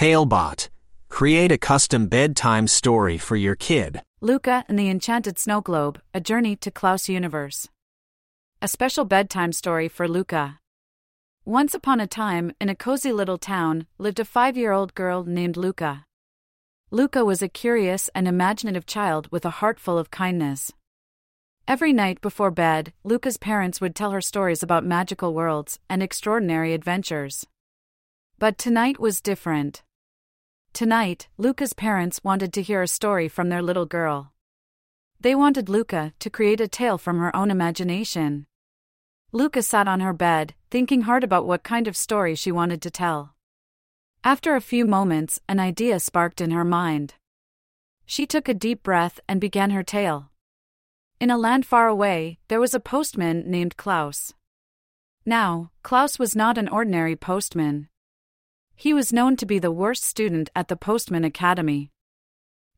Talebot. Create a custom bedtime story for your kid. Luca and the Enchanted Snow Globe A Journey to Klaus Universe. A special bedtime story for Luca. Once upon a time, in a cozy little town, lived a five year old girl named Luca. Luca was a curious and imaginative child with a heart full of kindness. Every night before bed, Luca's parents would tell her stories about magical worlds and extraordinary adventures. But tonight was different. Tonight, Luca's parents wanted to hear a story from their little girl. They wanted Luca to create a tale from her own imagination. Luca sat on her bed, thinking hard about what kind of story she wanted to tell. After a few moments, an idea sparked in her mind. She took a deep breath and began her tale. In a land far away, there was a postman named Klaus. Now, Klaus was not an ordinary postman. He was known to be the worst student at the Postman Academy.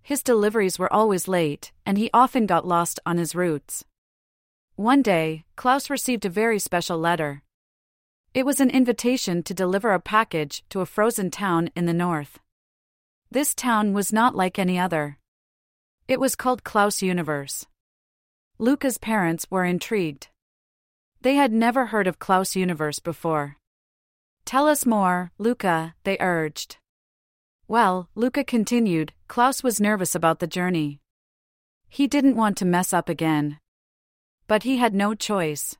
His deliveries were always late, and he often got lost on his routes. One day, Klaus received a very special letter. It was an invitation to deliver a package to a frozen town in the north. This town was not like any other. It was called Klaus Universe. Luca's parents were intrigued. They had never heard of Klaus Universe before. Tell us more, Luca, they urged. Well, Luca continued, Klaus was nervous about the journey. He didn't want to mess up again. But he had no choice.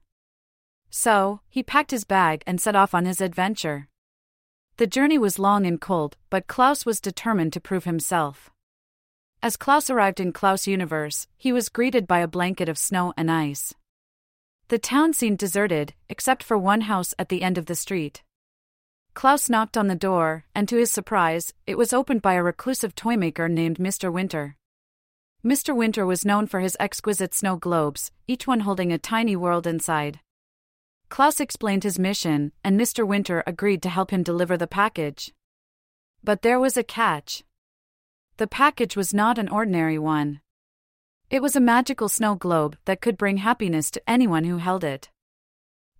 So, he packed his bag and set off on his adventure. The journey was long and cold, but Klaus was determined to prove himself. As Klaus arrived in Klaus Universe, he was greeted by a blanket of snow and ice. The town seemed deserted, except for one house at the end of the street. Klaus knocked on the door, and to his surprise, it was opened by a reclusive toymaker named Mr. Winter. Mr. Winter was known for his exquisite snow globes, each one holding a tiny world inside. Klaus explained his mission, and Mr. Winter agreed to help him deliver the package. But there was a catch. The package was not an ordinary one. It was a magical snow globe that could bring happiness to anyone who held it.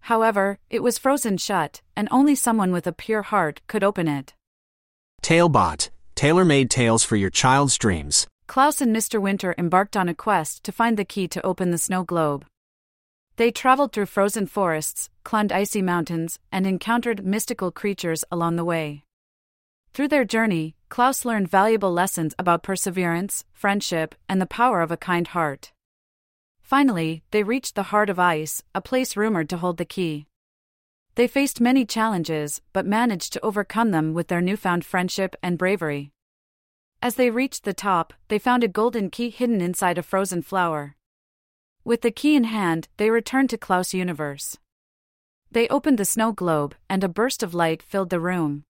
However, it was frozen shut, and only someone with a pure heart could open it. Talebot, tailor made tales for your child's dreams. Klaus and Mr. Winter embarked on a quest to find the key to open the snow globe. They traveled through frozen forests, climbed icy mountains, and encountered mystical creatures along the way. Through their journey, Klaus learned valuable lessons about perseverance, friendship, and the power of a kind heart. Finally, they reached the Heart of Ice, a place rumored to hold the key. They faced many challenges, but managed to overcome them with their newfound friendship and bravery. As they reached the top, they found a golden key hidden inside a frozen flower. With the key in hand, they returned to Klaus Universe. They opened the snow globe, and a burst of light filled the room.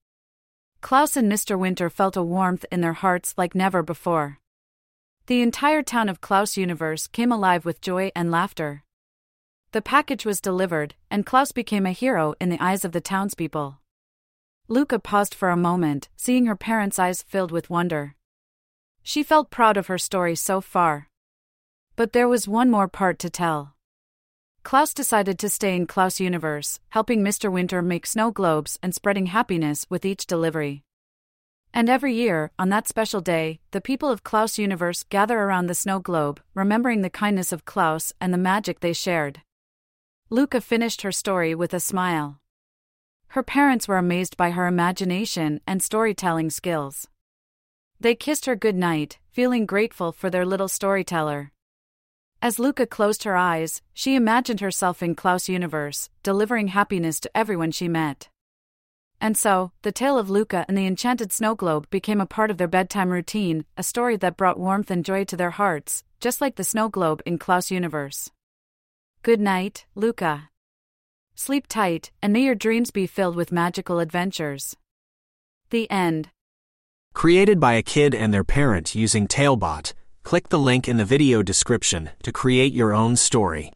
Klaus and Mr. Winter felt a warmth in their hearts like never before. The entire town of Klaus Universe came alive with joy and laughter. The package was delivered, and Klaus became a hero in the eyes of the townspeople. Luca paused for a moment, seeing her parents' eyes filled with wonder. She felt proud of her story so far. But there was one more part to tell. Klaus decided to stay in Klaus Universe, helping Mr. Winter make snow globes and spreading happiness with each delivery. And every year, on that special day, the people of Klaus Universe gather around the snow globe, remembering the kindness of Klaus and the magic they shared. Luca finished her story with a smile. Her parents were amazed by her imagination and storytelling skills. They kissed her good night, feeling grateful for their little storyteller. As Luca closed her eyes, she imagined herself in Klaus' universe, delivering happiness to everyone she met. And so, the tale of Luca and the enchanted snow globe became a part of their bedtime routine, a story that brought warmth and joy to their hearts, just like the snow globe in Klaus' universe. Good night, Luca. Sleep tight, and may your dreams be filled with magical adventures. The end. Created by a kid and their parent using Talebot, Click the link in the video description to create your own story.